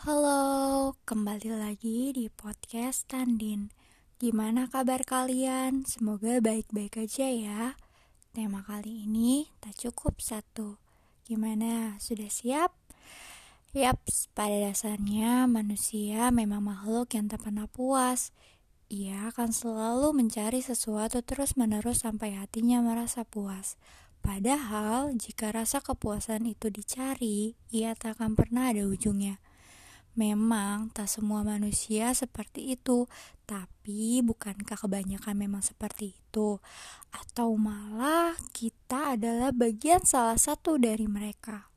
Halo, kembali lagi di podcast Tandin. Gimana kabar kalian? Semoga baik-baik aja ya. Tema kali ini tak cukup satu. Gimana? Sudah siap? Yap, pada dasarnya manusia memang makhluk yang tak pernah puas. Ia akan selalu mencari sesuatu terus-menerus sampai hatinya merasa puas. Padahal, jika rasa kepuasan itu dicari, ia tak akan pernah ada ujungnya. Memang tak semua manusia seperti itu, tapi bukankah kebanyakan memang seperti itu? Atau malah kita adalah bagian salah satu dari mereka?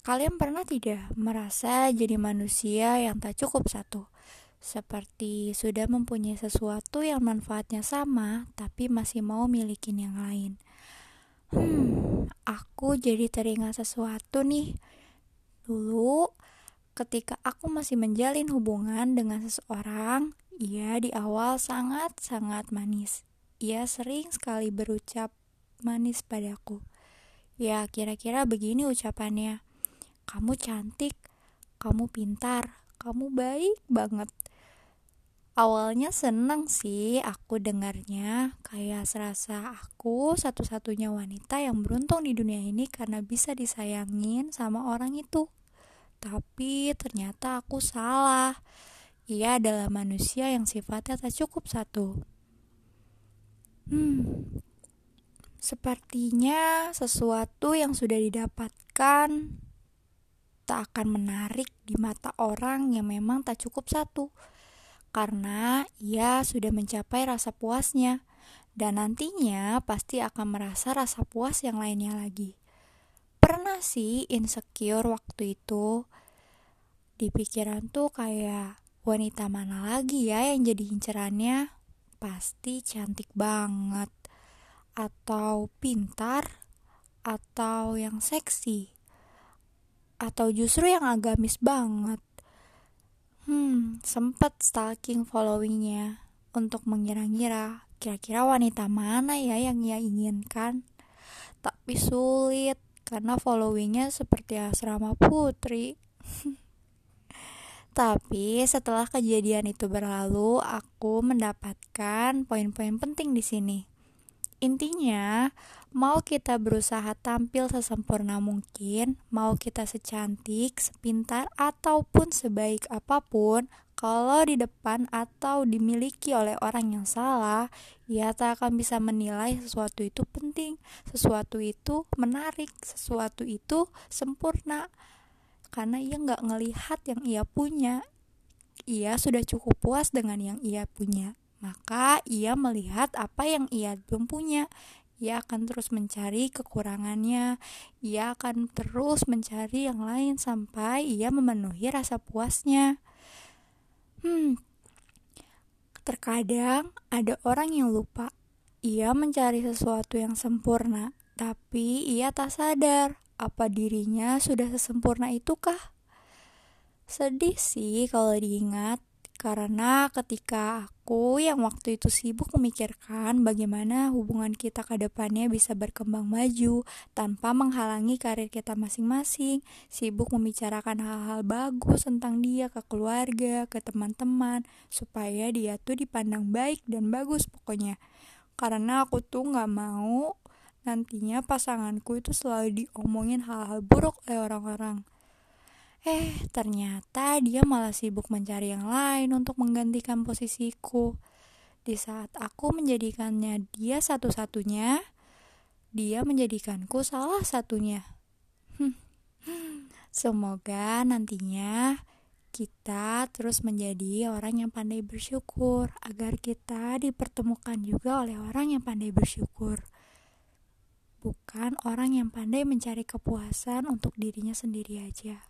Kalian pernah tidak merasa jadi manusia yang tak cukup satu? Seperti sudah mempunyai sesuatu yang manfaatnya sama, tapi masih mau milikin yang lain. Hmm, aku jadi teringat sesuatu nih. Dulu, ketika aku masih menjalin hubungan dengan seseorang, ia di awal sangat-sangat manis. Ia sering sekali berucap manis padaku. Ya, kira-kira begini ucapannya. Kamu cantik, kamu pintar, kamu baik banget. Awalnya senang sih aku dengarnya, kayak serasa aku satu-satunya wanita yang beruntung di dunia ini karena bisa disayangin sama orang itu. Tapi ternyata aku salah. Ia adalah manusia yang sifatnya tak cukup satu. Hmm, sepertinya sesuatu yang sudah didapatkan tak akan menarik di mata orang yang memang tak cukup satu, karena ia sudah mencapai rasa puasnya, dan nantinya pasti akan merasa rasa puas yang lainnya lagi pernah sih insecure waktu itu. Di pikiran tuh kayak wanita mana lagi ya yang jadi incerannya? Pasti cantik banget atau pintar atau yang seksi atau justru yang agamis banget. Hmm sempet stalking followingnya untuk mengira-ngira kira-kira wanita mana ya yang ia inginkan. Tapi sulit karena followingnya seperti asrama putri. Tapi setelah kejadian itu berlalu, aku mendapatkan poin-poin penting di sini. Intinya, mau kita berusaha tampil sesempurna mungkin, mau kita secantik, sepintar, ataupun sebaik apa pun, kalau di depan atau dimiliki oleh orang yang salah, ia tak akan bisa menilai sesuatu itu penting, sesuatu itu menarik, sesuatu itu sempurna. Karena ia nggak ngelihat yang ia punya, ia sudah cukup puas dengan yang ia punya maka ia melihat apa yang ia belum punya. Ia akan terus mencari kekurangannya, ia akan terus mencari yang lain sampai ia memenuhi rasa puasnya. Hmm, terkadang ada orang yang lupa. Ia mencari sesuatu yang sempurna, tapi ia tak sadar apa dirinya sudah sesempurna itukah. Sedih sih kalau diingat, karena ketika aku yang waktu itu sibuk memikirkan bagaimana hubungan kita ke depannya bisa berkembang maju tanpa menghalangi karir kita masing-masing, sibuk membicarakan hal-hal bagus tentang dia ke keluarga, ke teman-teman, supaya dia tuh dipandang baik dan bagus pokoknya. Karena aku tuh gak mau nantinya pasanganku itu selalu diomongin hal-hal buruk oleh orang-orang. Eh, ternyata dia malah sibuk mencari yang lain untuk menggantikan posisiku. Di saat aku menjadikannya dia satu-satunya, dia menjadikanku salah satunya. Semoga nantinya kita terus menjadi orang yang pandai bersyukur, agar kita dipertemukan juga oleh orang yang pandai bersyukur, bukan orang yang pandai mencari kepuasan untuk dirinya sendiri aja.